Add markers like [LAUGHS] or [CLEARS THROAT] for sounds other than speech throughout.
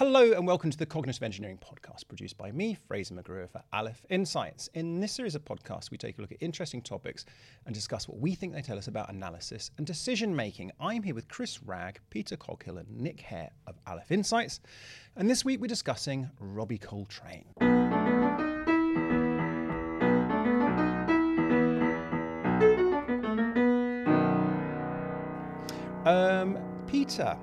Hello and welcome to the Cognitive Engineering Podcast, produced by me, Fraser McGrew for Aleph Insights. In this series of podcasts, we take a look at interesting topics and discuss what we think they tell us about analysis and decision making. I'm here with Chris Ragg, Peter Coghill, and Nick Hare of Aleph Insights. And this week we're discussing Robbie Coltrane. Um, Peter,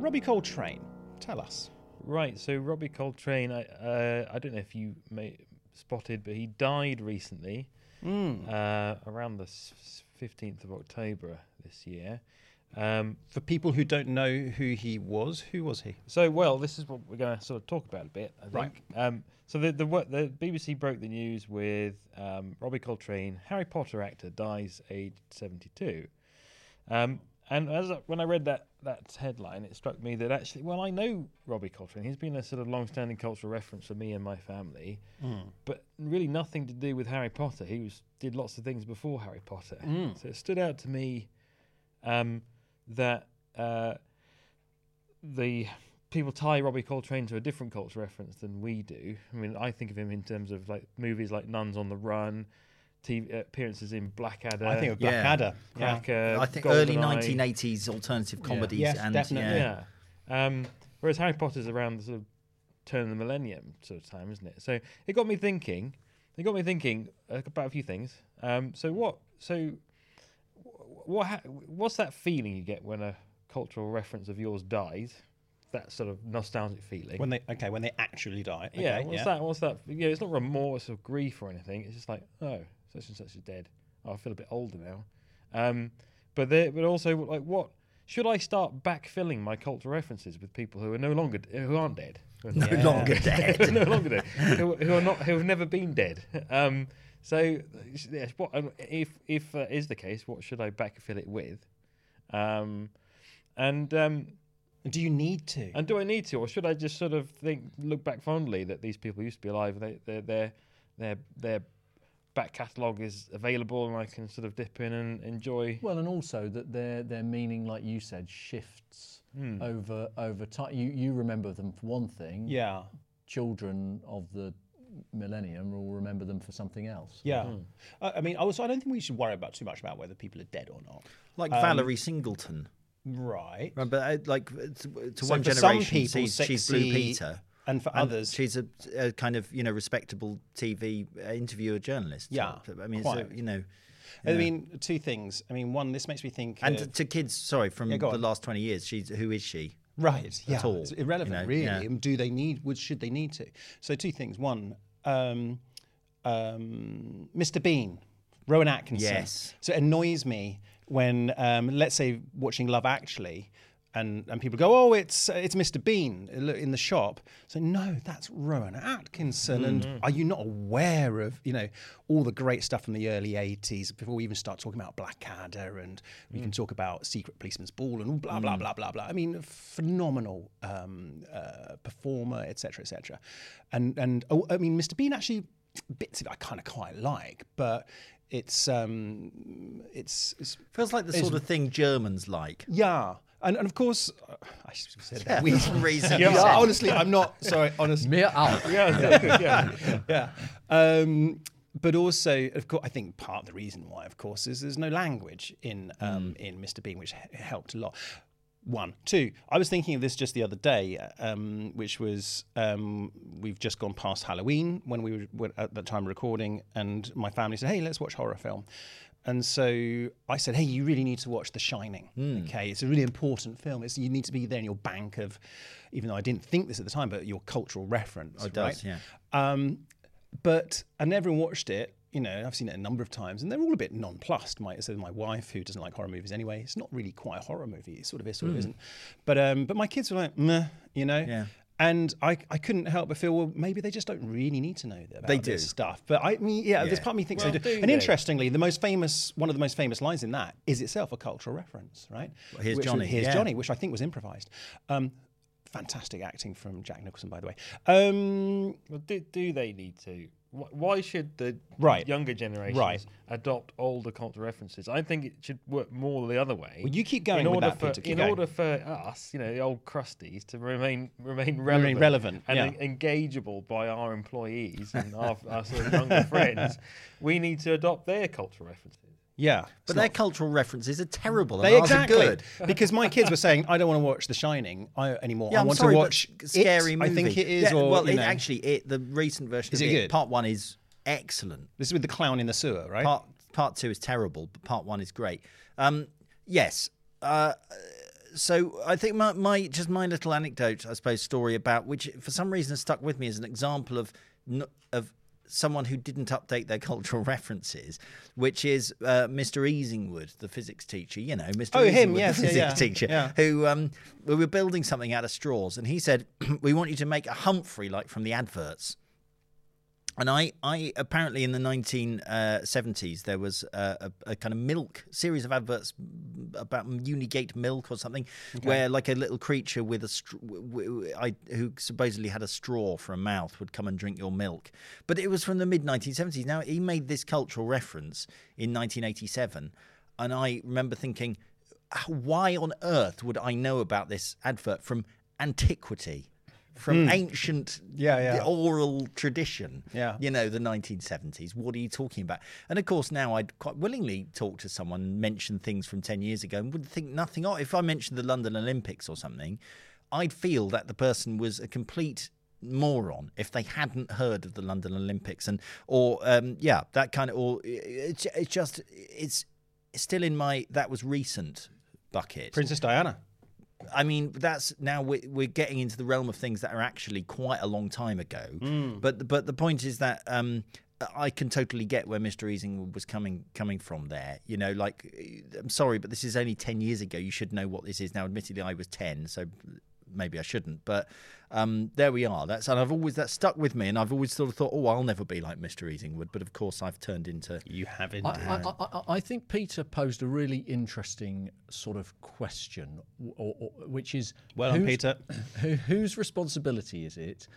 Robbie Coltrane, tell us. Right, so Robbie Coltrane, I uh, I don't know if you may spotted, but he died recently, uh, around the fifteenth of October this year. Um, For people who don't know who he was, who was he? so, well, this is what we're going to sort of talk about a bit. I think. Right. Um, so the the the BBC broke the news with um, Robbie Coltrane, Harry Potter actor, dies aged seventy two. Um, and as I, when I read that that headline, it struck me that actually, well, I know Robbie Coltrane. He's been a sort of long-standing cultural reference for me and my family, but really nothing to do with Harry Potter. He was did lots of things before Harry Potter, so it stood out to me um, that uh, the people tie Robbie Coltrane to a different cultural reference than we do. I mean, I think of him in terms of like movies like Nuns on the Run, TV uh, appearances in Blackadder. I think of yeah. Blackadder. Yeah. Cracker, I think early 1980s alternative comedies Yes, and definitely. yeah. Yeah. Um, whereas Harry Potter's around the sort of turn of the millennium sort of time, isn't it? So it got me thinking. It got me thinking uh, about a few things. Um, so what? So what? Ha- what's that feeling you get when a cultural reference of yours dies? That sort of nostalgic feeling. When they okay, when they actually die. Okay, yeah. What's that? What's that? Yeah. It's not remorse or grief or anything. It's just like, oh, such and such is dead. Oh, I feel a bit older now. Um, but there, but also like, what should I start backfilling my cultural references with people who are no longer who aren't dead? Who [LAUGHS] are No not- longer [LAUGHS] dead. no [LAUGHS] longer dead. Who, who are not who have never been dead. Um, so yes, what um, if if uh, is the case? What should I backfill it with? Um, and um, Do you need to? and do I need to, or should I just sort of think, look back fondly that these people used to be alive? They, their their their their back catalogue is available, and I can sort of dip in and enjoy. Well, and also that their their meaning, like you said, shifts Hmm. over over time. You you remember them for one thing. yeah. Children of the millennium will remember them for something else. Yeah. Hmm. Uh, I mean, I also, I don't think we should worry about too much about whether people are dead or not. Like Um, Valerie Singleton. Right. Remember, uh, like uh, to, to So one for some generation, people, she's, she's Blue Peter. And for and others, she's a, a kind of you know respectable TV uh, interviewer journalist. Yeah, I mean, so, you know, I mean, two things. I mean, one, this makes me think. and of- to kids, sorry, from Yeah, the last twenty years, she's who is she? Right. Yeah. all, It's irrelevant, you know, really. yeah. Do they need? Would should they need to? So two things. One, um, um, Mr. Bean, Rowan Atkinson. Yes. So it annoys me when, um, let's say, watching Love Actually. And, and people go, oh, it's it's Mr. Bean in the shop. So no, that's Rowan Atkinson. And are you not aware of you know all the great stuff from the early '80s before we even start talking about Blackadder and we can talk about Secret Policeman's Ball and blah blah blah blah blah. I mean, phenomenal um, uh, performer, etc. etc. And and oh, I mean, Mr. Bean actually bits of it I kind of quite like, but it's um, it's, it's Feels like the sort of thing Germans like. yeah. And, and of course, uh, I should have said Yeah, that. We, for some reason. yeah, you said- honestly, I'm not sorry. Honestly, Mir auch. [LAUGHS] yeah, yeah. yeah. Um, but also, of course, I think part of the reason why, of course, is there's no language in um, in Mr. Bean, which h- helped a lot. One, two. I was thinking of this just the other day, um, which was um, we've just gone past Halloween when we were were at the time recording, and my family said, "Hey, let's watch horror film." And so I said, "Hey, you really need to watch The Shining. Okay, it's a really important film. It's you need to be there in your bank of, even though I didn't think this at the time, but your cultural reference. Oh, it does, yeah. Um, but and everyone watched it. You know, I've seen it a number of times, and they're all a bit nonplussed. My so my wife, who doesn't like horror movies anyway, it's not really quite a horror movie. It sort of is, sort of isn't. But um, but my kids were like, meh, you know. Yeah. And I, I couldn't help but feel well maybe they just don't really need to know about They this do. stuff. But I mean yeah, Yeah. there's part of me thinks Well, they do. do And they? interestingly, the most famous one of the most famous lines in that is itself a cultural reference, right? Well, here's Which- Johnny, Here's yeah. Johnny, which I think was improvised. Um, fantastic acting from Jack Nicholson, by the way. Um, Well, do, do they need to? Wh- Why should the Right. younger generations Right. adopt older cultural references? I think it should work more the other way. well, you keep going in order that, for Peter. In going. order for us, you know, the old crusties to remain remain relevant, relevant, and yeah. en- engageable by our employees and our, our sort of younger [LAUGHS] friends, we need to adopt their cultural references. Yeah, But their cultural references are terrible. And They ours are exactly good. [LAUGHS] because my kids were saying, "I don't want to watch The Shining I, anymore. Yeah, I I'm want sorry, to but watch scary it. movie. I think it is. Yeah, or well, you it, know, actually, it the recent version Is of it good? part one is excellent. this is with the clown in the sewer, right? Part part two is terrible, but part one is great. Um, yes. Uh, so I think my, my just my little anecdote, I suppose, story about which for some reason has stuck with me as an example of n- of someone who didn't update their [LAUGHS] cultural references, which is uh, Mr. Easingwood, the physics teacher. You know, Mr. Oh, him, Easingwood, yes, the yeah, physics yeah, teacher, yeah. who um, we were building something out of straws, and he said, [CLEARS THROAT] "We want you to make a Humphrey like from the adverts." And I, I apparently in the 1970s uh, there was a, a, a kind of milk series of adverts about Unigate milk or something, where like a little creature with a str- w- w- I, who supposedly had a straw for a mouth would come and drink your milk. But it was from the mid 1970s. Now he made this cultural reference in 1987, and I remember thinking, why on earth would I know about this advert from antiquity? From ancient Hmm. Yeah, yeah. oral tradition. Yeah. You know, the 1970s. What are you talking about? And of course, now I'd quite willingly talk to someone mention things from 10 years ago and would think nothing of If I mentioned the London Olympics or something, I'd feel that the person was a complete moron if they hadn't heard of the London Olympics and or um yeah that kind of or it's, it's just it's still in my that was recent bucket Princess Diana. I mean, that's now we're, we're getting into the realm of things that are actually quite a long time ago. But but the point is that um, I can totally get where Mr. Easing was coming coming from there. You know, like I'm sorry, but this is only ten years ago. You should know what this is now. Admittedly, I was ten, so maybe I shouldn't. But um, there we are. That's and I've always that stuck with me, and I've always sort of thought, oh, I'll never be like Mr. Easingwood. But of course, I've turned into You haven't. I, I, I, I think Peter posed a really interesting sort of question, or, or, which is Well done, whose- Peter. [COUGHS] Who, whose responsibility is it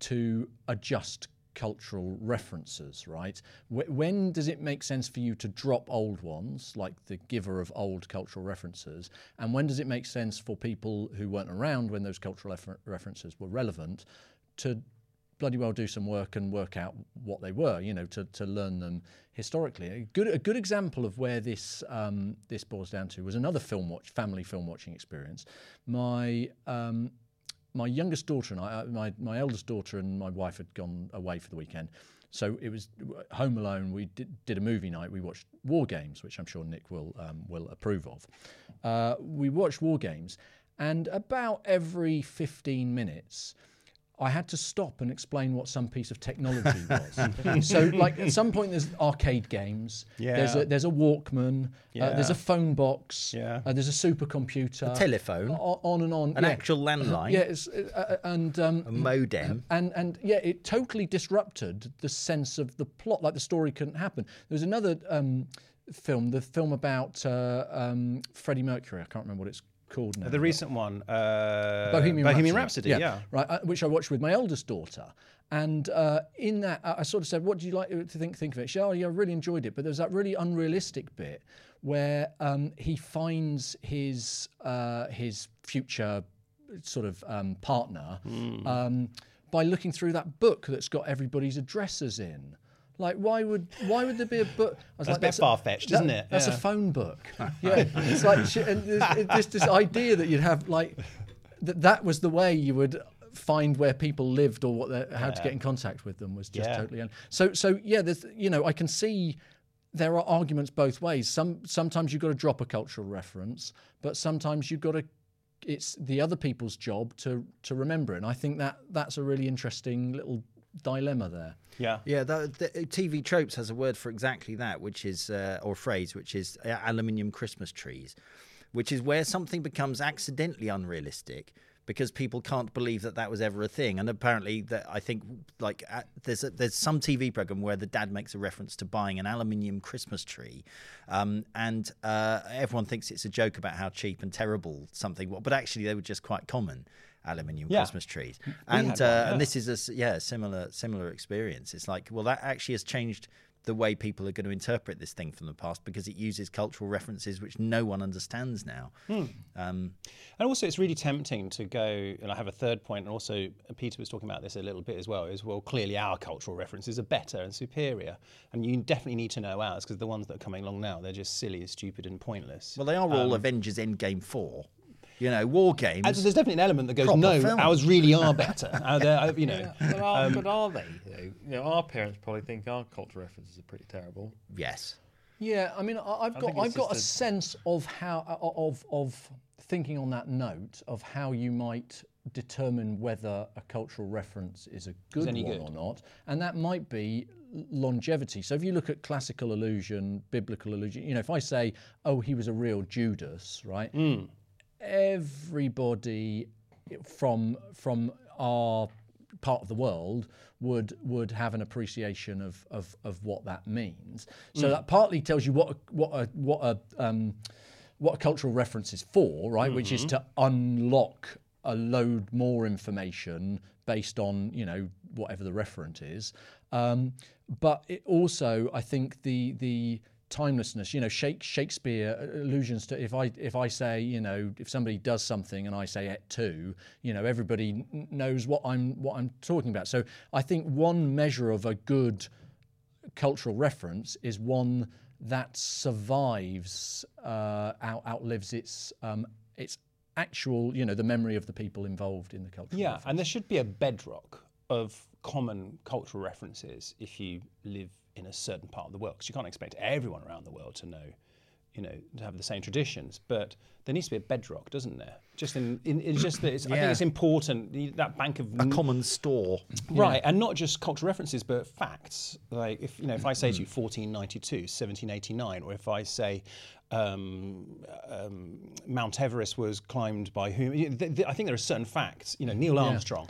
to adjust cultural references, right? Wh- When does it make sense for you to drop old ones, like the giver of old cultural references? And when does it make sense for people who weren't around when those cultural refer- references were relevant to bloody well do some work and work out what they were, you know, to, to learn them historically. A good a good example of where this um, this boils down to was another film watch family film watching experience. My um, my youngest daughter and I, uh, my my eldest daughter and my wife had gone away for the weekend. So it was home alone. We did, did a movie night. We watched War Games, which I'm sure Nick will um, will approve of. Uh, we watched War Games, and about every 15 minutes, I had to stop and explain what some piece of technology [LAUGHS] was. so, like at some point, there's arcade games. There's Yeah. a there's a Walkman. Uh, there's a phone box. Yeah. Uh, there's a supercomputer. A telephone, o- On and on. an yeah. actual landline, Yeah, uh, uh, and um, a modem. and and yeah, it totally disrupted the sense of the plot. Like the story couldn't happen. There was another um, film, the film about uh, um, Freddie Mercury. I can't remember what it's called now. the recent one, uh, Bohemian, Rhapsody. yeah. right. Uh, which I watched with my eldest daughter, and uh, in that I I sort of said, "What do you like to think think of it?" She, "Oh, yeah, I really enjoyed it." But there's that really unrealistic bit where um, he finds his uh, his future sort of um, partner Hmm. um, by looking through that book that's got everybody's addresses in. Like, why would why would there be a book? I was That's a bit far-fetched, isn't it? That's a phone book. [LAUGHS] yeah, it's like sh- and there's, there's this idea that you'd have like that that was the way you would find where people lived or what their- how to get in contact with them was just Yeah. totally un- so so yeah there's you know I can see there are arguments both ways some sometimes you've got to drop a cultural reference but sometimes you've got to it's the other people's job to to remember it and I think that that's a really interesting little dilemma there Yeah. Yeah, the, the TV tropes has a word for exactly that, which is uh, or phrase, which is uh, aluminium Christmas trees, which is where something becomes accidentally unrealistic because people can't believe that that was ever a thing. And apparently, that I think like uh, there's a, there's some TV program where the dad makes a reference to buying an aluminium Christmas tree, um, and uh, everyone thinks it's a joke about how cheap and terrible something was, but actually they were just quite common. Aluminium Yeah. Christmas trees, and uh, yeah. and this is a yeah similar similar experience. It's like well that actually has changed the way people are going to interpret this thing from the past because it uses cultural references which no one understands now. Hmm. Um, And also, it's really tempting to go, and I have a third point, and also Peter was talking about this a little bit as well, is well, clearly our cultural references are better and superior. And you definitely need to know ours because the ones that are coming along now, they're just silly and stupid and pointless. well, they are all Avengers Endgame four, you know, war games. And there's definitely an element that goes, Proper no, film. ours really are better. Uh, uh, you know, But are, but are they? You know, our parents probably think our cultural references are pretty terrible. yes. Yeah, I mean, I- I've got I've got a a- sense of how of of thinking on that note of how you might determine whether a cultural reference is a good any one good. or not, and that might be longevity. So if you look at classical allusion, biblical allusion, you know, if I say, "Oh, he was a real Judas," right? Everybody from from our part of the world would would have an appreciation of of, of what that means. So that partly tells you what a, what a what a um, what a cultural reference is for, right? Which is to unlock a load more information based on you know whatever the referent is. Um, but it also, I think the the timelessness. You know, Shake, Shakespeare uh, allusions to if I if I say you know if somebody does something and I say et tu, you know everybody n- knows what I'm what I'm talking about. So I think one measure of a good cultural reference is one that survives, uh, out, outlives its um, its actual, you know, the memory of the people involved in the culture. Yeah, reference. and there should be a bedrock of common cultural references if you live in a certain part of the world. Because you can't expect everyone around the world to know, you know, to have the same traditions. But there needs to be a bedrock, doesn't there? Just in, in it's just that it's, I think it's important that bank of A common store. Right, and not just cultural references, but facts. Like if you know, if I say to you 1492, 1789, or if I say um, um, Mount Everest was climbed by whom, you know, th- th- I think there are certain facts. You know, Neil Armstrong.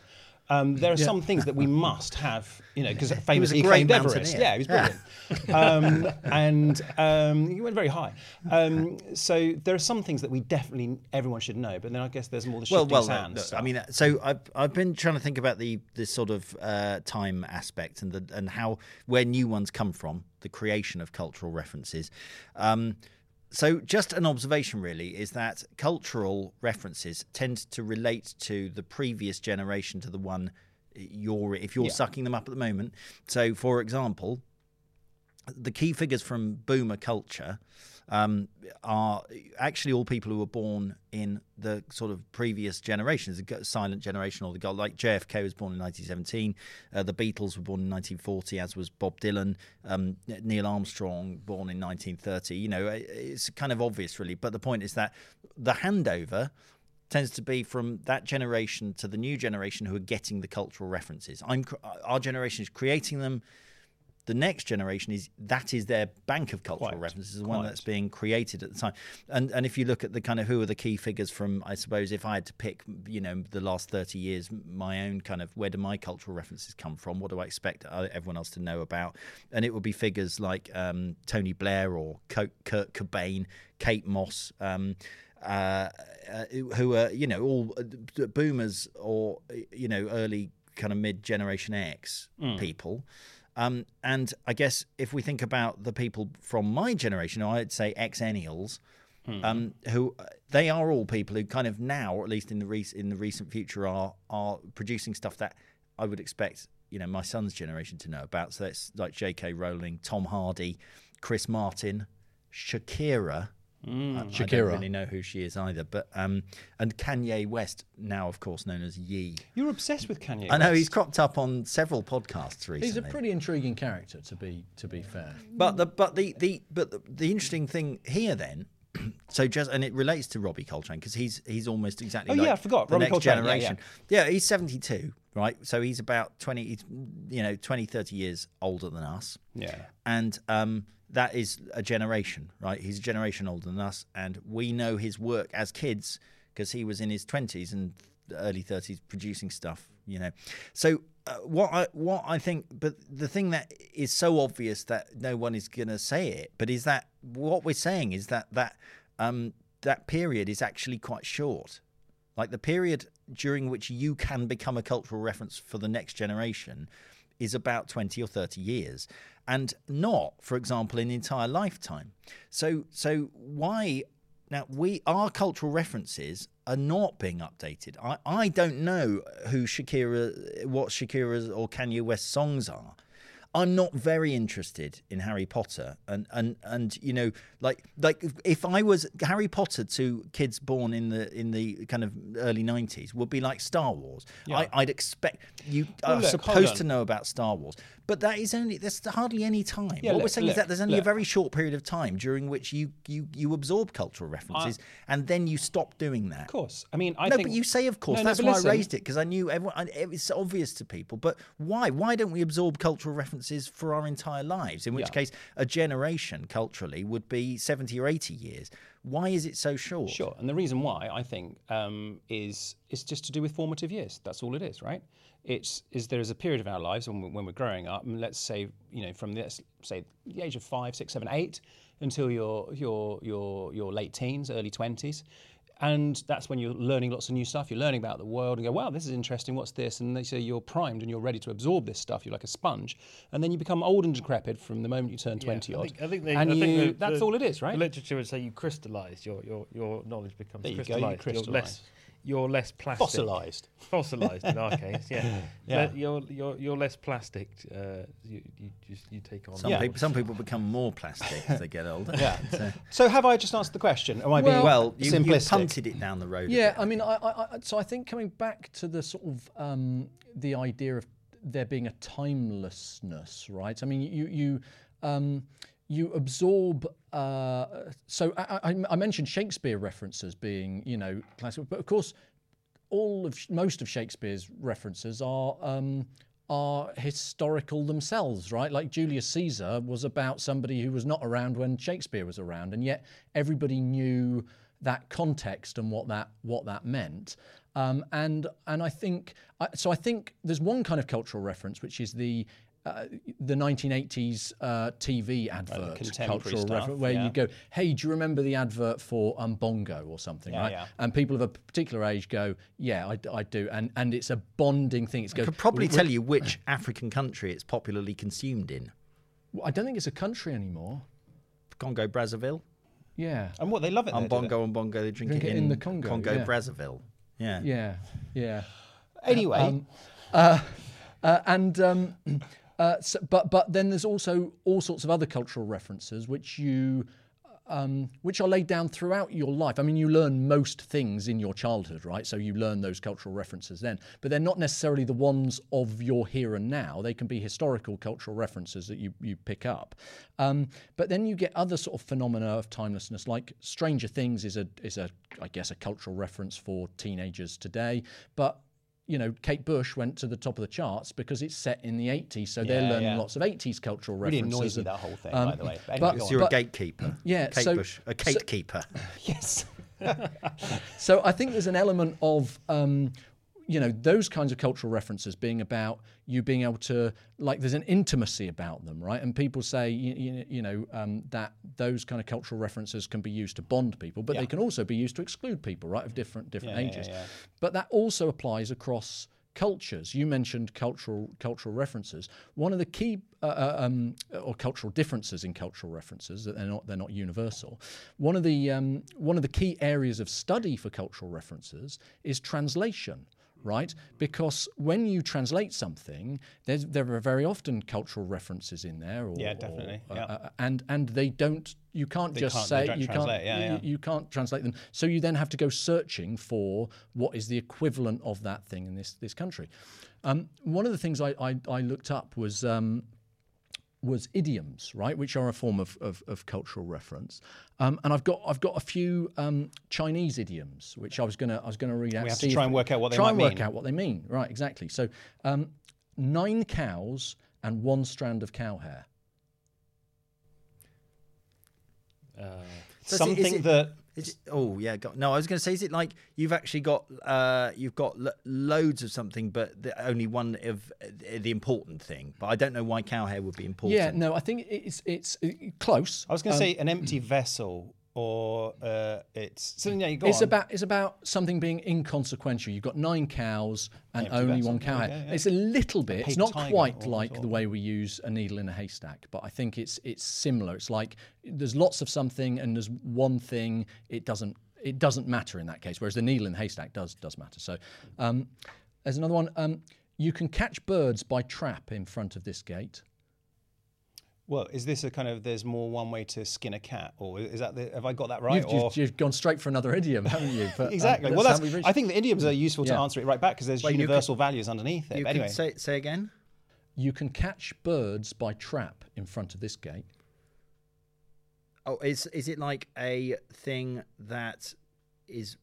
Um, there are some things that we must have, you know, because [LAUGHS] famously he climbed Everest. Yeah, he was brilliant, um, [LAUGHS] and um, he went very high. Um, so there are some things that we definitely everyone should know, but then I guess there's more the Well, shifting well, sands. look, I mean, uh, so I've I've been trying to think about the this sort of uh, time aspect and the and how where new ones come from, the creation of cultural references. So, just an observation really is that cultural references tend to relate to the previous generation to the one eh, you're if you're Yeah. sucking them up at the moment. So, for example, the key figures from boomer culture um, are actually all people who were born in the sort of previous generations, the silent generation or the gold. Like JFK was born in 1917, uh, the Beatles were born in 1940, as was Bob Dylan, um, Neil Armstrong born in 1930. You know, it's kind of obvious, really. But the point is that the handover tends to be from that generation to the new generation who are getting the cultural references. I'm our generation is creating them. The next generation is that is their bank of cultural Quite, references, the one quite. that's being created at the time. And and if you look at the kind of who are the key figures from, I suppose, if I had to pick, you know, the last thirty years, my own kind of where do my cultural references come from? What do I expect everyone else to know about? And it would be figures like um, Tony Blair or Kurt Cobain, Kate Moss. Um, uh, uh, who are you know all uh, boomers or you know early kind of mid generation X people. Um, and I guess if we think about the people from my generation, I'd say Xennials, um, who uh, they are all people who kind of now, or at least in the rec- in the recent future, are are producing stuff that I would expect you know my son's generation to know about. So that's like J.K. Rowling, Tom Hardy, Chris Martin, Shakira. I- I don't really know who she is either, but um, and Kanye West, now of course known as Ye. You're obsessed with Kanye. I know West. he's cropped up on several podcasts recently. He's a pretty intriguing character, to be to be fair. But the but the the but the, the interesting thing here then, [CLEARS THROAT] so just and it relates to Robbie Coltrane because he's he's almost exactly Oh, like yeah, I forgot. the Robbie next Coltrane, yeah, generation. Yeah, he's seventy two, right? So he's about twenty, he's, you know, 20, 30 years older than us, Yeah. and um, that is a generation, right? He's a generation older than us, and we know his work as kids because he was in his twenties and early thirties producing stuff, you know. So uh, what I what I think, but the thing that is so obvious that no one is going to say it, but is that what we're saying is that that um, that period is actually quite short. Like the period during which you can become a cultural reference for the next generation is about 20 or 30 years and not for example an entire lifetime so so why now we our cultural references are not being updated. I i don't know who shakira what shakira's or kanye west songs are. I'm not very interested in Harry Potter, and and and you know, like like if I was Harry Potter to kids born in the in the kind of early '90s would be like Star Wars. I, I'd expect you Well, are look, supposed to know about Star Wars, but that is only there's hardly any time. Yeah, what we're look, saying is that there's only look. a very short period of time during which you you you absorb cultural references, and then you stop doing that. Of course. I mean, I no, think. but you say of course. No, no, That's but why listen. I raised it because I knew everyone. I- It's obvious to people, but why? Why don't we absorb cultural references for our entire lives? In which Yeah. case, a generation culturally would be seventy or eighty years. Why is it so short? Sure, and the reason why I think um, is is just to do with formative years. That's all it is, right? It's is there is a period of our lives when, we- when we're growing up, and let's say you know from let's say the age of five, six, seven, eight until your your your your late teens, early twenties. And that's when you're learning lots of new stuff. You're learning about the world and go, wow, this is interesting. What's this? And they say you're primed and you're ready to absorb this stuff. You're like a sponge. And then you become old and decrepit from the moment you turn 20 I odd. think, I think, they, and I think the- that's the- all it is, right? The literature would say you crystallise. Your your your knowledge becomes There you go, you crystallised. You're less you're plastic. Fossilized. Fossilized in our [LAUGHS] case, yeah. Yeah. Le- You're you're you're less plastic. Uh, you you just you take on. Some Yeah. people, some people become more plastic as they get older. Yeah. [LAUGHS] So- So have I just answered the question? Am I being well, you, you simplistic? punted it down the road. Yeah. I mean, I, I, I, so I think coming back to the sort of um, the idea of there being a timelessness, right? I mean, you you um, you absorb. Uh, so I, I, I mentioned Shakespeare references being, you know, classical, but of course, all of most of Shakespeare's references are um, are historical themselves, right? Like Julius Caesar was about somebody who was not around when Shakespeare was around, and yet everybody knew that context and what that what that meant. Um, and and I think so. I think there's one kind of cultural reference, which is the uh, the 1980s uh, TV advert contemporary cultural stuff, reference, where yeah. you go, "Hey, do you remember the advert for um, Bongo or something?" Yeah, right? yeah. And people of a particular age go, "Yeah, I, I do," and and it's a bonding thing. It's I goes, could probably "We- tell you which [CLEARS THROAT] African country it's popularly consumed in. I don't think it's a country anymore. Congo, Brazzaville. Yeah, And what they love it On there, do? Bongo and Bongo, they drink, Drink it it in, in the Congo, yeah. Brazzaville. Yeah. yeah, yeah. Anyway, Um, uh, uh, and um, uh, so, but but then there's also all sorts of other cultural references which you um, which are laid down throughout your life. I mean, you learn most things in your childhood, right? So you learn those cultural references then, but they're not necessarily the ones of your here and now. They can be historical cultural references that you, you pick up. Um, but then you get other sort of phenomena of timelessness, like Stranger Things is a is a I guess a cultural reference for teenagers today, but you know, Kate Bush went to the top of the charts because it's set in the 80s, so they're learning yeah. lots of 80s cultural really references. annoys me and- that whole thing, um, by the way. But but- anyway. You're But- a gatekeeper. Yeah, Kate so- Bush, a gatekeeper. [LAUGHS] yes. [LAUGHS] So I think there's an element of, um, you know, those kinds of cultural references being about you being able to, like, there's an intimacy about them, right? And people say, you, you, you know, um, that those kind of cultural references can be used to bond people, but they can also be used to exclude people, right, of different different Yeah, yeah, ages. yeah. But that also applies across cultures. You mentioned cultural cultural references. One of the key uh, uh, um, or cultural differences in cultural references that they're not they're not universal. One of the um, one of the key areas of study for cultural references is translation. Right, because when you translate something, there's, there are very often cultural references in there. Or, Yeah, or, definitely, uh, yeah. uh, and and they don't. You can't just can't- say you can't. yeah, you- yeah. you can't translate them. So you then have to go searching for what is the equivalent of that thing in this this country. Um, one of the things I, I, I looked up was um, was idioms, right, which are a form of, of, of cultural reference. Um, and I've got I've got a few um, Chinese idioms, which I was gonna I was gonna read out. We have to try and work out what they try and work mean. out what they mean. Right, exactly. So um, nine cows and one strand of cow hair. Uh, So is it- is Something it- that it, oh yeah, go, no. I was going to say, is it like you've actually got uh, you've got lo- loads of something, but the, only one of uh, the important thing. But I don't know why cow hair would be important. Yeah, no, I think it's it's uh, close. I was going to say an empty vessel or uh, it's so yeah, It's on. about it's about something being inconsequential. You've got nine cows and Empty only one cow. Yeah, yeah. It's a little bit. It's not quite like sort the way we use a needle in a haystack, but I think it's it's similar. It's like there's lots of something and there's one thing. It doesn't it doesn't matter in that case. Whereas the needle in the haystack does does matter. So um, there's another one. Um, you can catch birds by trap in front of this gate. Well, is this a kind of there's more one way to skin a cat, or is that the, have I got that right? You've, or you've, you've gone straight for another [LAUGHS] idiom, haven't you? But, um, exactly. well, that's how we've I think the idioms are useful to answer it right back because there's Well, you could- universal values underneath it. You But can anyway, say say again. you can catch birds by trap in front of this gate. Oh, is is it like a thing that is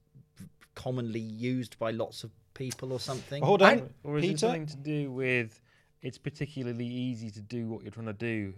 commonly used by lots of people or something? Hold on, Or is it something to do with it's particularly easy to do what you're trying to do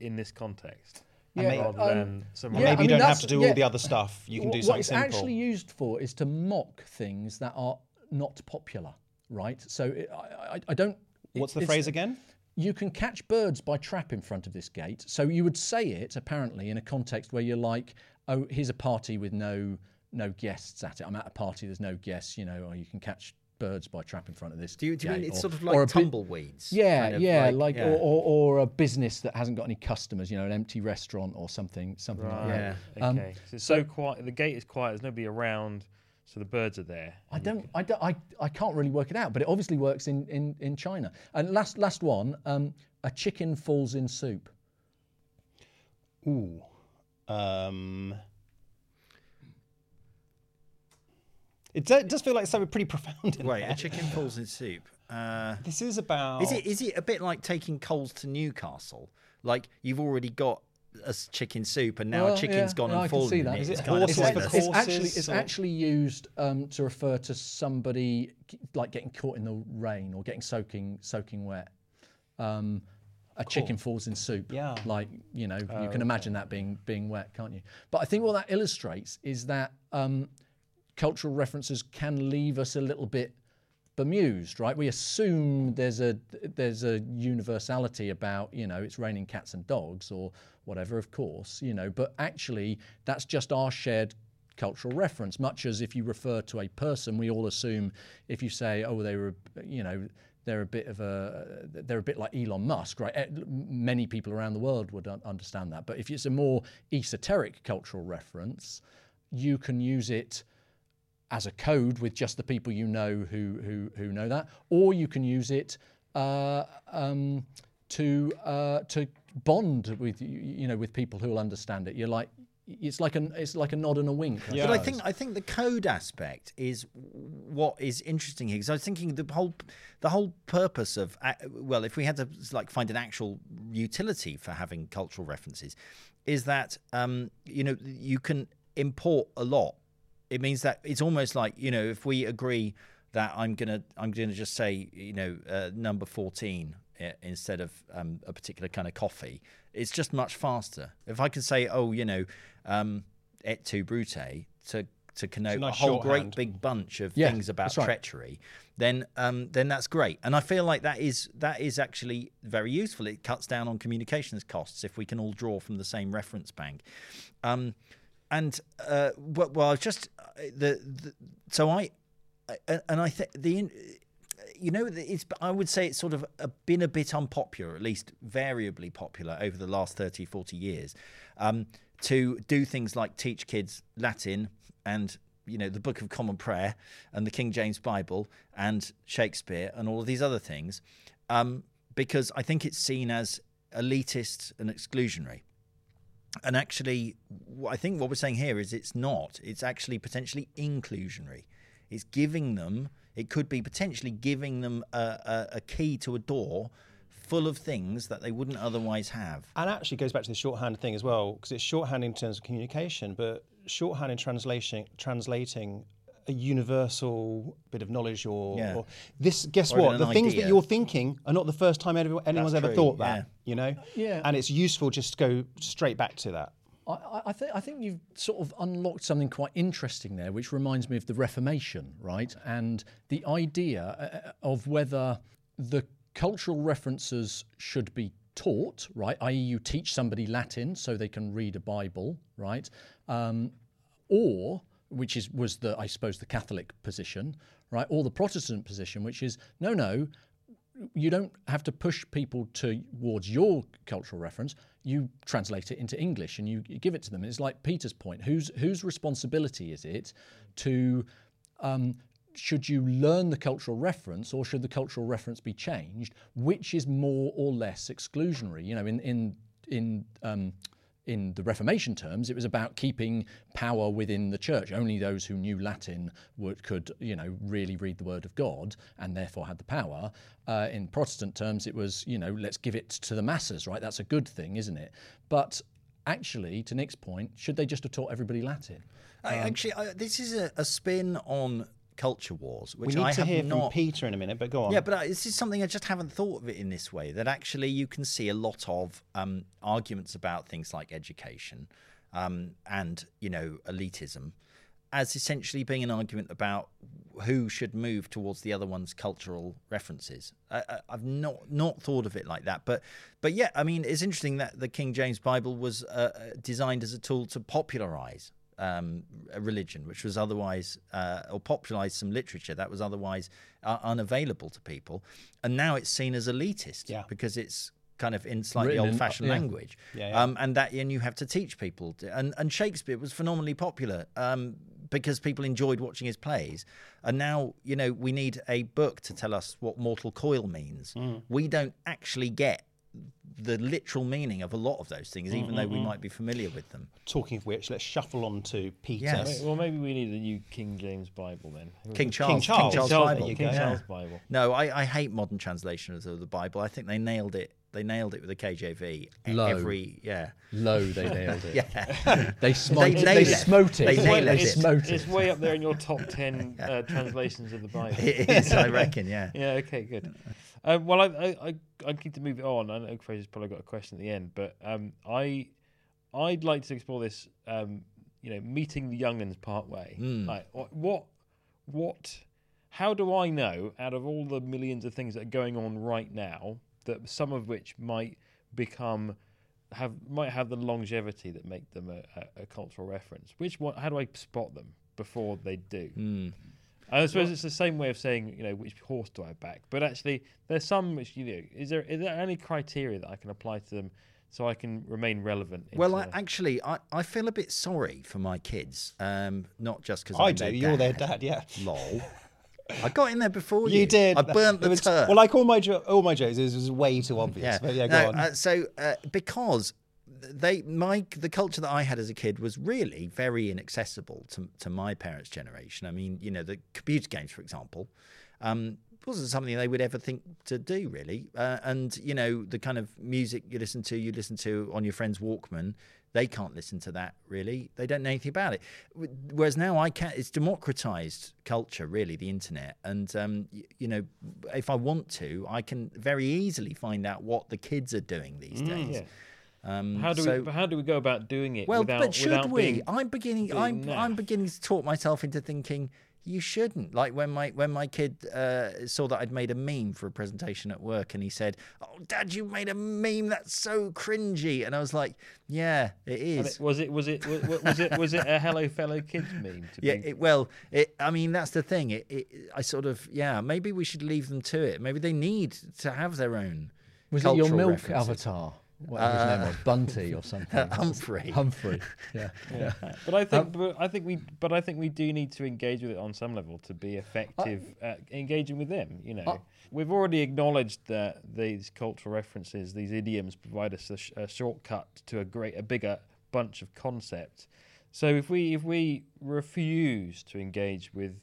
in this context? Yeah, rather um, than some Yeah, maybe I you mean, don't have to do yeah. all the other stuff. You can do Wh- something What it's simple. actually used for is to mock things that are not popular, right? So it, I, I, I don't. it- What's the phrase again? You can catch birds by trap in front of this gate. So you would say it apparently in a context where you're like, oh, here's a party with no no guests at it. I'm at a party, there's no guests. You know, or you can catch birds by trap in front of this. do you, do you mean it's or- sort of or like a bit- tumbleweeds? Yeah, kind of yeah, like, yeah. Or, or, or a business that hasn't got any customers, you know, an empty restaurant or something, something like that. Yeah. Um, Okay. so it's so quiet. The gate is quiet. There's nobody around, so the birds are there. I don't, I don't, I, I can't really work it out, but it obviously works in, in, in China. And last, last one, um, a chicken falls in soup. Ooh. Um, it, do, it does feel like something pretty [LAUGHS] profound. In Wait, there. a chicken falls in soup. Uh, This is about. is it is it a bit like taking coals to Newcastle? Like you've already got a chicken soup, and now Well, a chicken's yeah, gone no, I and can fallen see in that. it. Is It's it kind of horses. It's actually, it's or- actually used um, to refer to somebody like getting caught in the rain or getting soaking, soaking wet. Um, a chicken falls in soup. Yeah. Like you know, you can imagine that being being wet, can't you? But I think what that illustrates is that um, cultural references can leave us a little bit bemused, right? We assume there's a there's a universality about you know it's raining cats and dogs or whatever, of course, you know. But actually, that's just our shared cultural reference. Much as if you refer to a person, we all assume if you say, oh, they were, you know. They're a bit of a, they're a bit like Elon Musk, right? Eh, Many people around the world would understand that. But if it's a more esoteric cultural reference, you can use it as a code with just the people you know who who, who know that, or you can use it uh, um, to uh, to bond with you know with people who will understand it. You're like it's like an it's like a nod and a wink. I Yeah. But I think I think the code aspect is what is interesting here because I was thinking the whole the whole purpose of well, if we had to like find an actual utility for having cultural references, is that um, you know you can import a lot. It means that it's almost like you know if we agree that I'm gonna I'm gonna just say you know uh, number fourteen uh, instead of um, a particular kind of coffee. It's just much faster. If I can say, oh, you know, um, et tu brute to to connote nice a whole great big bunch of Yeah, things about right. treachery, then um, then that's great. And I feel like that is that is actually very useful. It cuts down on communications costs if we can all draw from the same reference bank. Um, and uh, well, I've just uh, the, the so I I- and I think the you know it's I would say it's sort of been a bit unpopular, at least variably popular over the last 30, 40 years, um, to do things like teach kids Latin and you know the Book of Common Prayer and the King James Bible and Shakespeare and all of these other things, um, because I think it's seen as elitist and exclusionary. And actually, I think what we're saying here is it's not. It's actually potentially inclusionary. It's giving them, it could be potentially giving them a, a, a key to a door full of things that they wouldn't otherwise have. And actually goes back to the shorthand thing as well, because it's shorthand in terms of communication, but shorthand in translation, translating a universal bit of knowledge or, Yeah. or this. Guess Or what? The things that you're thinking are not the first time anyone's That's ever true, thought that. yeah. You know. Yeah. And it's useful just to go straight back to that. I, I- I think I think you've sort of unlocked something quite interesting there, which reminds me of the Reformation, right? And the idea uh, of whether the cultural references should be taught, right? I.e., you teach somebody Latin so they can read a Bible, right? Um, or which is was the I suppose the Catholic position, right? Or the Protestant position, which is no, no, you don't have to push people towards your cultural reference. You translate it into English and you give it to them. It's like Peter's point. Whose whose responsibility is it to um, should you learn the cultural reference or should the cultural reference be changed? Which is more or less exclusionary? You know, in in in um, in the Reformation terms, it was about keeping power within the church. Only those who knew Latin would, could, you know, really read the Word of God and therefore had the power. Uh, in Protestant terms, it was, you know, let's give it to the masses, right? That's a good thing, isn't it? But actually, to Nick's point, should they just have taught everybody Latin? I, actually, I, this is a, a spin on culture wars, which We need I to have hear not. from Peter in a minute, but go on. Yeah, but I, this is something I just haven't thought of it in this way. That actually you can see a lot of um, arguments about things like education um, and you know elitism as essentially being an argument about who should move towards the other one's cultural references. I, I've not not thought of it like that, but but yeah, I mean it's interesting that the King James Bible was uh, designed as a tool to popularize um, religion, which was otherwise, uh, or popularized some literature that was otherwise uh, unavailable to people. And now it's seen as elitist Yeah. because it's kind of in slightly old fashioned yeah. language. Yeah, yeah. Um, and that and you have to teach people. To, and, and Shakespeare was phenomenally popular um, because people enjoyed watching his plays. And now, you know, we need a book to tell us what mortal coil means. Mm. We don't actually get the literal meaning of a lot of those things, even though we Mm-hmm. might be familiar with them. Talking of which, let's shuffle on to Peter. Yes. Well, maybe we need a new King James Bible then. King Charles, Charles. King Charles, Charles, Bible. King go. Charles Bible. No, I, I hate modern translations of the Bible. I think they nailed it. They nailed it with the KJV. Low. Every yeah, Low, they nailed it. [LAUGHS] yeah. They smote. nailed They, it. smote it. They They, nailed it. it's, smote it's way up there in your top 10 uh, translations of the Bible. [LAUGHS] it is. I reckon. Yeah. [LAUGHS] Yeah, okay, good. Um, well, I, I, I, I need to move it on. I know Fraser's probably got a question at the end, but um, I, I'd like to explore this, um, you know, meeting the young'uns part way. Like, what, what, how do I know out of all the millions of things that are going on right now that some of which might become have might have the longevity that make them a, a, a cultural reference? Which one? How do I spot them before they do? Hmm. I suppose it's the same way of saying, you know, which horse do I back? But actually, there's some which you know. Is there is there any criteria that I can apply to them so I can remain relevant? Well, I, actually, I, I feel a bit sorry for my kids. Um, not just because I I'm do. their You're their dad. dad, yeah. Lol. I got in there before you. You did. I burnt the was- turf. Well, like all my jo- all my jokes, it was way too obvious. But yeah, go No, on. Uh, so uh, because they my the culture that I had as a kid was really very inaccessible to to my parents' generation. I mean, you know, the computer games, for example, um, wasn't something they would ever think to do really. Uh, and you know, the kind of music you listen to, you listen to on your friend's Walkman. They can't listen to that really. They don't know anything about it. Whereas now I can. It's democratized culture, really, the internet. And um, y- you know, if I want to, I can very easily find out what the kids are doing these days. yeah. Um, How do so- we how do we go about doing it? well, without, but should without we? Being, I'm beginning. I'm I'm beginning to talk myself into thinking you shouldn't. Like when my when my kid uh, saw that I'd made a meme for a presentation at work, and he said, "Oh, Dad, you made a meme that's so cringy," and I was like, "Yeah, it is." It- was it was it was, was it was it a hello fellow kids meme? To [LAUGHS] Yeah, be, it, well, it, I mean that's the thing. It, it, I sort of, yeah, maybe we should leave them to it. Maybe they need to have their own. Was it your milk references. avatar? Whatever his name was, Bunty or something. [LAUGHS] Humphrey. Humphrey. Yeah. Yeah. But I think, but I think we, but I think we do need to engage with it on some level to be effective at engaging with them. You know, we've already acknowledged that these cultural references, these idioms, provide us a, sh- a shortcut to a great, a bigger bunch of concepts. So if we if we refuse to engage with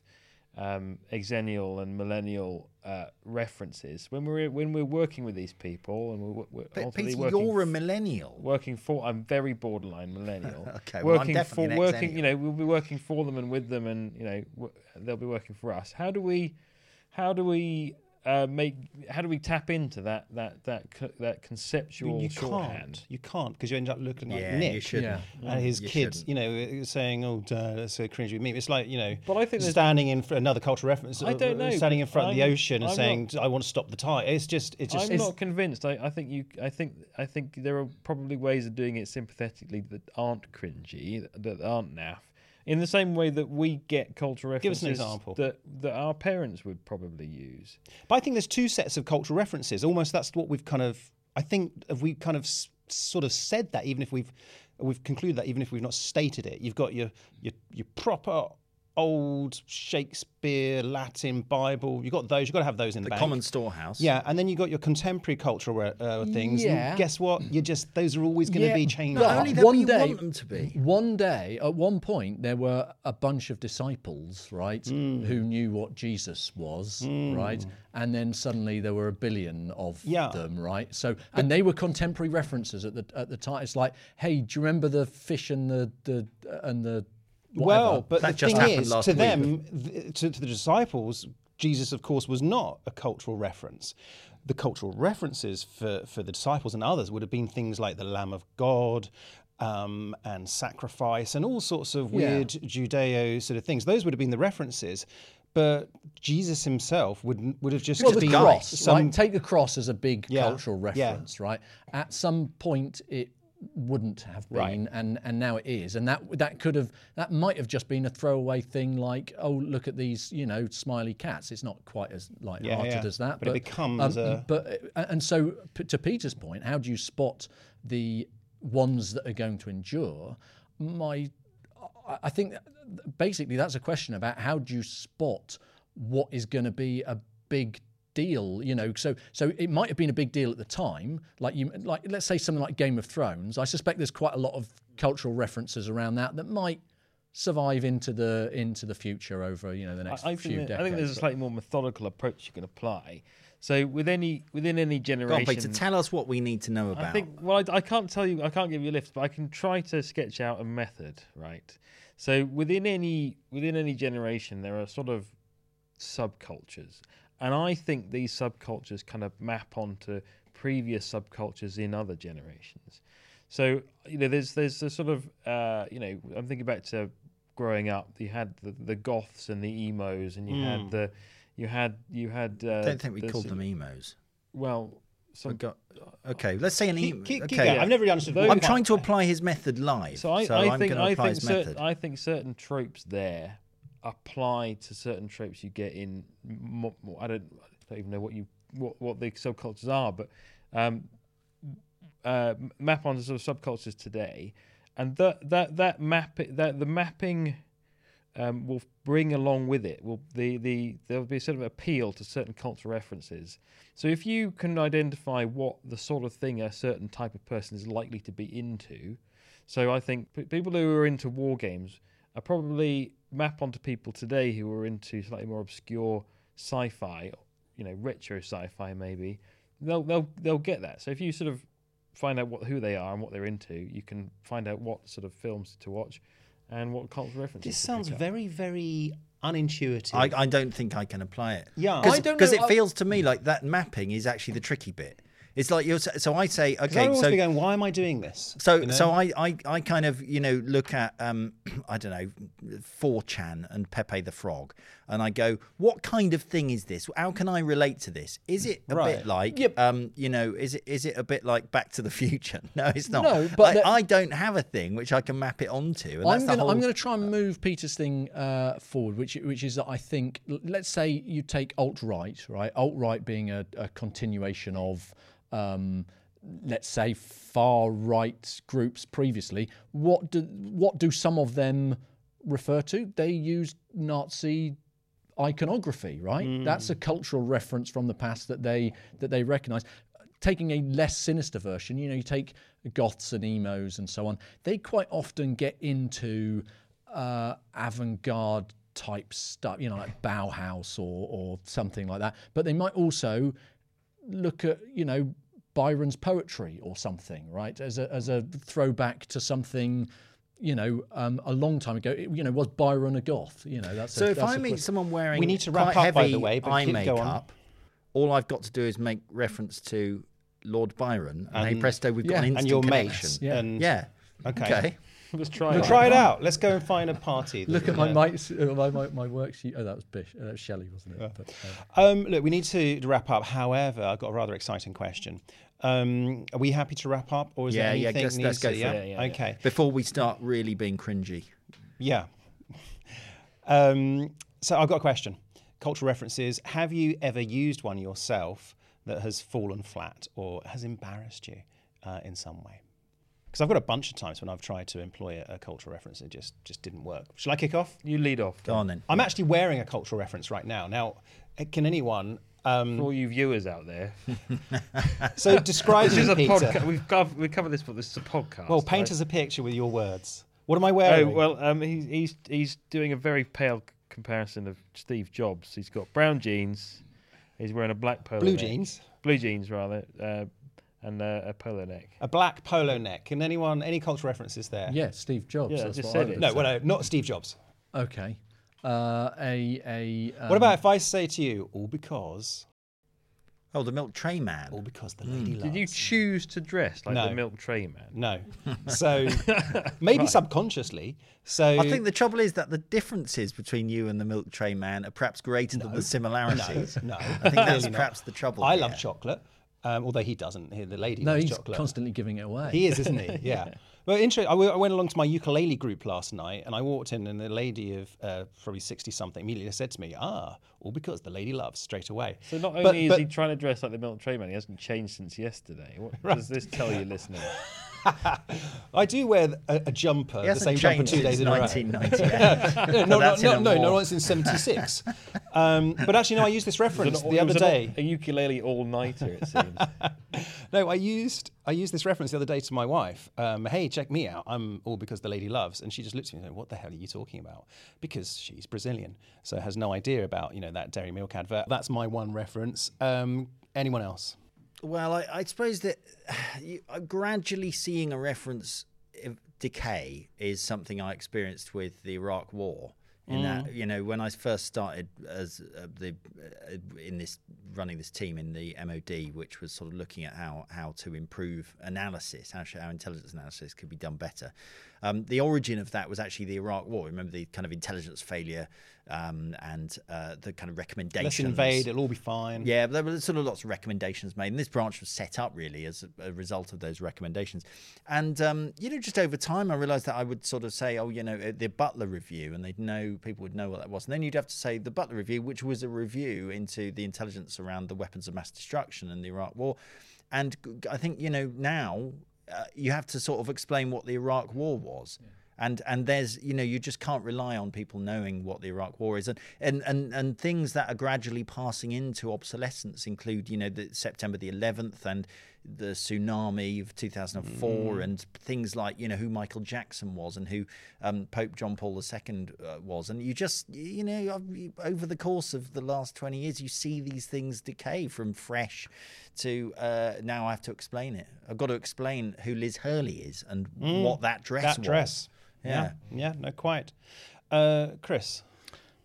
um, Xennial and millennial uh, references when we're when we're working with these people and we're, we're But Peter, working you're a millennial. working for I'm very borderline millennial. [LAUGHS] Okay, well, I'm working definitely for working, you know, we'll be working for them and with them, and you know, w- they'll be working for us. How do we, how do we uh, make? How do we tap into that that that that conceptual you shorthand? can't. You can't because you end up looking like Yeah, Nick. you shouldn't. Yeah. And his You kids, shouldn't. you know, saying, "Oh, duh, that's so cringy Meme. It's like you know, But I think there's- standing in for another cultural reference. I don't uh, know, Standing in but front of the I'm- ocean and I'm saying, "I want to stop the tide." It's just, it's just. I'm not convinced. I, I think you. I think. I think there are probably ways of doing it sympathetically that aren't cringy, that, that aren't naff. In the same way that we get cultural references Give us an example. that that our parents would probably use. But I think there's two sets of cultural references. Almost that's what we've kind of. I think if we kind of s- sort of said that, even if we've we've concluded that, even if we've not stated it, you've got your your your proper old Shakespeare, Latin, Bible. You've got those. You've got to have those in the, The bank. common storehouse. Yeah, and then you got your contemporary cultural uh, things. and Yeah. guess what? You just those are always going to Yeah, be changing. but only that one you day, want them to be. One day, at one point, there were a bunch of disciples, right, Hmm. who knew what Jesus was, right, and then suddenly there were a billion of Yeah. them, right. So, and they were contemporary references at the at the time. It's like, hey, do you remember the fish and the the and the whatever? Well, but That the just thing is, to week. them, th- to, to the disciples, Jesus, of course, was not a cultural reference. The cultural references for, for the disciples and others would have been things like the Lamb of God um, and sacrifice and all sorts of Yeah. weird Judeo sort of things. Those would have been the references. But Jesus himself would would have just well, been cross. some right? Take the cross as a big Yeah, cultural yeah. reference, right? At some point, it wouldn't have been, Right. and and now it is, and that that could have that might have just been a throwaway thing, like oh look at these you know smiley cats. It's not quite as light-hearted yeah. as that, But it becomes um, a- but and so p- to Peter's point, how do you spot the ones that are going to endure? My I think basically that's a question about how do you spot what is going to be a big deal you know so so it might have been a big deal at the time like you like let's say something like game of thrones i suspect there's quite a lot of cultural references around that that might survive into the into the future over you know the next I, I few think, that- decades I think there's a slightly more methodical approach you can apply. So with any within any Go generation, on, Peter, tell us what we need to know about. I think. Well, I, I can't tell you. I can't give you a list, but I can try to sketch out a method. Right. So within any within any generation, there are sort of subcultures, and I think these subcultures kind of map onto previous subcultures in other generations. So you know, there's there's a sort of uh, you know, I'm thinking back to growing up. You had the, the goths and the emos, and you had the you had you had. Uh, I don't think we the called them emos. Well, some got, okay, let's say an Keep- emo. keep- keep okay. going. I've never really understood. Those- what I'm trying to apply his method live. So I, so I am think going to I apply think his cer- method. I think certain tropes there apply to certain tropes you get in. Mo- mo- I don't, I don't even know what you what, what the subcultures are, but um, uh, map onto sort of subcultures today, and that that that map that the mapping um, will bring along with it will the the there'll be a sort of appeal to certain cultural references. So if you can identify what the sort of thing a certain type of person is likely to be into, so I think p- people who are into war games are probably map onto people today who are into slightly more obscure sci-fi, you know, retro sci-fi maybe. They'll they'll they'll get that. So if you sort of find out what who they are and what they're into, you can find out what sort of films to watch and what cultural references. This to sounds pick up. very, very unintuitive. I, I don't think I can apply it. Yeah. I don't because it I- feels to me like that mapping is actually the tricky bit. It's like you're so I say okay so going, why am I doing this? so You know? so I, I I kind of you know look at um [CLEARS THROAT] I don't know 4chan and Pepe the Frog and I go what kind of thing is this? How can I relate to this? Is it a Right. bit like Yep. um you know is it is it a bit like Back to the [LAUGHS] Future? [LAUGHS] No, it's not. No, but I, I don't have a thing which I can map it onto. And I'm going whole, I'm to try and move Peter's thing uh, forward, which which is that I think let's say you take alt right, right? Alt right being a, a continuation of. Um, let's say far right groups previously what do what do some of them refer to? They use nazi iconography right? That's a cultural reference from the past that they that they recognize. Taking a less sinister version you know you take goths and emos and so on they quite often get into uh, avant-garde type stuff you know like bauhaus or or something like that. But they might also look at you know Byron's poetry or something, right? As a as a throwback to something, you know, um, a long time ago. It- you know, was Byron a goth? You know, that's So a, if that's I a meet ques- someone wearing We need to wrap up, by the way, but eye keep- go on. makeup, all I've got to do is make reference to Lord Byron, and, hey presto, we've got an and instant and your connection. mates. Yeah. And, Yeah. Okay. Okay. [LAUGHS] Let's try We'll it. try it out. Let's go and find a party. Look at my yeah. uh, my, my, my worksheet. Oh, that was Bysshe. Uh, that was Shelley, wasn't it? But, uh, Um, look, we need to wrap up. However, I've got a rather exciting question. Um, are we happy to wrap up, or is Yeah, there yeah, anything let's- needs let's go to- for yeah? it. Yeah, yeah, yeah. okay. Before we start really being cringy. Yeah. [LAUGHS] Um, so I've got a question. Cultural references. Have you ever used one yourself that has fallen flat or has embarrassed you uh, in some way? Because I've got a bunch of times when I've tried to employ a, a cultural reference, it just just didn't work. Shall I kick off? You lead off. Go on then. I'm actually wearing a cultural reference right now. Now, uh, can anyone? Um, For all you viewers out there, so [LAUGHS] describe this is a Peter. podcast. We've covered, we covered this, but this is a podcast. Well, paint right? us a picture with your words. What am I wearing? Oh wearing? well, um, he's he's he's doing a very pale comparison of Steve Jobs. He's got brown jeans. He's wearing a black polo. blue neck- jeans, blue jeans rather, uh, and uh, a polo neck. a black polo neck. Can anyone any cultural references there? yeah, Steve Jobs. Yeah, I that's just what said I it. No, well, no, not Steve Jobs. Okay. Uh, a a. Um, What about if I say to you, all because, Oh, the milk tray man. all because the lady loves. Did you choose to dress like No. the milk tray man? No. [LAUGHS] So maybe subconsciously. So I think the trouble is that the differences between you and the milk tray man are perhaps greater than the similarities. no, I think that's perhaps the trouble. I here. love chocolate, um, although he doesn't. He- The lady No, he's chocolate. constantly giving it away. He is, isn't he? [LAUGHS] Yeah. Well, interesting. I w- I went along to my ukulele group last night, and I walked in, and the lady of uh, probably sixty something immediately said to me, "Ah, all because the lady loves." Straight away. So not only But- is but- he trying to dress like the milk tray man, he hasn't changed since yesterday. What [LAUGHS] does this tell you, listening? [LAUGHS] I do wear a, a jumper, the same jumper two days in a row. 1998. [LAUGHS] No, no, no, no, no, war. not since '76. [LAUGHS] um, but actually, no, I used this reference It the other day. a ukulele all nighter, it seems. [LAUGHS] No, I used I used this reference the other day to my wife. Um, hey, check me out. I'm all because the lady loves, and she just looked at me and said, "What the hell are you talking about?" Because she's Brazilian, so has no idea about you know that dairy milk advert. That's my one reference. Um, anyone else? Well, I, I suppose that [SIGHS] you, uh, gradually seeing a reference of decay is something I experienced with the Iraq War. In that, you know, when I first started as uh, the uh, in this running this team in the MOD, which was sort of looking at how how to improve analysis, how, how intelligence analysis could be done better. Um, the origin of that was actually the Iraq War. Remember the kind of intelligence failure um, and uh, the kind of recommendations. Let's invade. It'll all be fine. Yeah, but there were sort of lots of recommendations made, and this branch was set up really as a, a result of those recommendations. And um, you know, just over time, I realised that I would sort of say, "Oh, you know, the Butler Review," and they'd know people would know what that was. And then you'd have to say the Butler Review, which was a review into the intelligence around the weapons of mass destruction and the Iraq War. And I think you know now uh, you have to sort of explain what the Iraq War was. And and there's you know you just can't rely on people knowing what the Iraq War is. And and and, and things that are gradually passing into obsolescence include you know the September the 11th and the tsunami of 2004 and things like you know who Michael Jackson was and who um, Pope John Paul II uh, was. And you just you know over the course of the last 20 years you see these things decay from fresh to uh, now I have to explain it. I've got to explain who Liz Hurley is and what that dress that was. dress. Yeah, yeah, no, quite. Uh, Chris,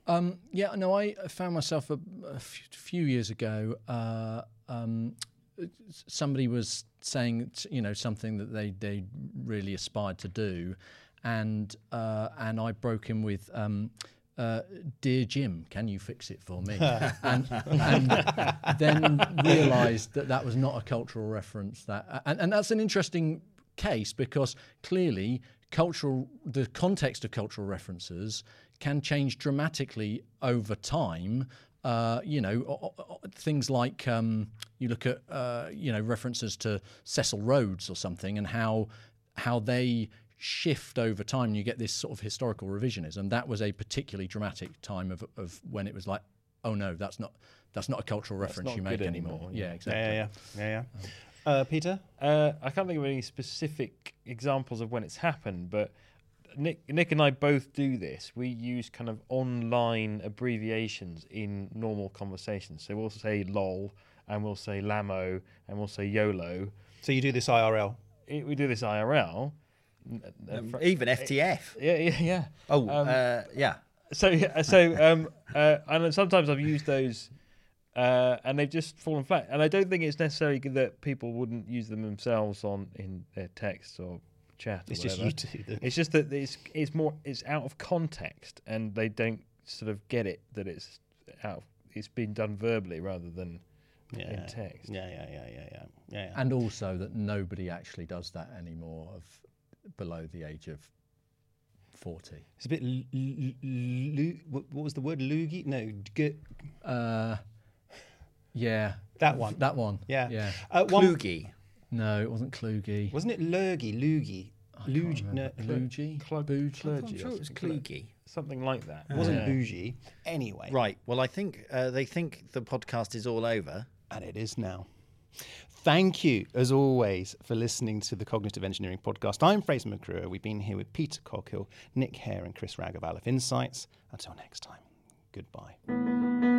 Um, yeah, no, I found myself a few years ago. Uh, um, somebody was saying, you know, something that they they really aspired to do, and uh, and I broke in with. Um, uh, dear Jim, can you fix it for me? [LAUGHS] and, and then realised that that was not a cultural reference. That and, and that's an interesting case because clearly cultural the context of cultural references can change dramatically over time. Uh, you know, o- o- o- things like um, you look at uh, you know references to Cecil Rhodes or something, and how how they shift over time. You get this sort of historical revisionism. That was a particularly dramatic time of, of when it was like, oh no, that's not that's not a cultural reference you make anymore. anymore, Yeah, exactly. yeah, yeah, yeah, yeah. yeah. Uh, Peter, Uh, I can't think of any specific examples of when it's happened, but Nick, Nick and I both do this. We use kind of online abbreviations in normal conversations. So we'll say "lol" and we'll say "lamo" and we'll say "yolo." so you do this IRL. It- we do this IRL. n- fr- even FTF yeah, yeah, yeah. oh Um, uh, yeah So so um, uh, and sometimes I've used those uh, and they've just fallen flat. And I don't think it's necessarily that people wouldn't use them themselves on in their texts or chat. Or It's just you two. that- It's just that it's it's more it's out of context, and they don't sort of get it that it's out. Of, it's been done verbally rather than yeah, in text. Yeah, yeah, yeah, yeah, yeah, yeah. yeah. And also that nobody actually does that anymore of below the age of 40. It's a bit. L- l- l- what what was the word? Loogie? No. G- Uh, yeah. That one. That one. yeah. Yeah. Uh, one, Kluge. No, it wasn't Kluge. wasn't it Lurgy? Loogie? Luigi? No, Kluge? Clog- Bougie? clergy I'm sure it was something. Kluge. something like that. it wasn't Yeah. bougie. Anyway. Right. Well, I think uh, they think the podcast is all over. And it is now. Thank you, as always, for listening to the Cognitive Engineering Podcast. I'm Fraser McCrew. We've been here with Peter Coghill, Nick Hare, and Chris Ragg of Aleph Insights. Until next time, goodbye.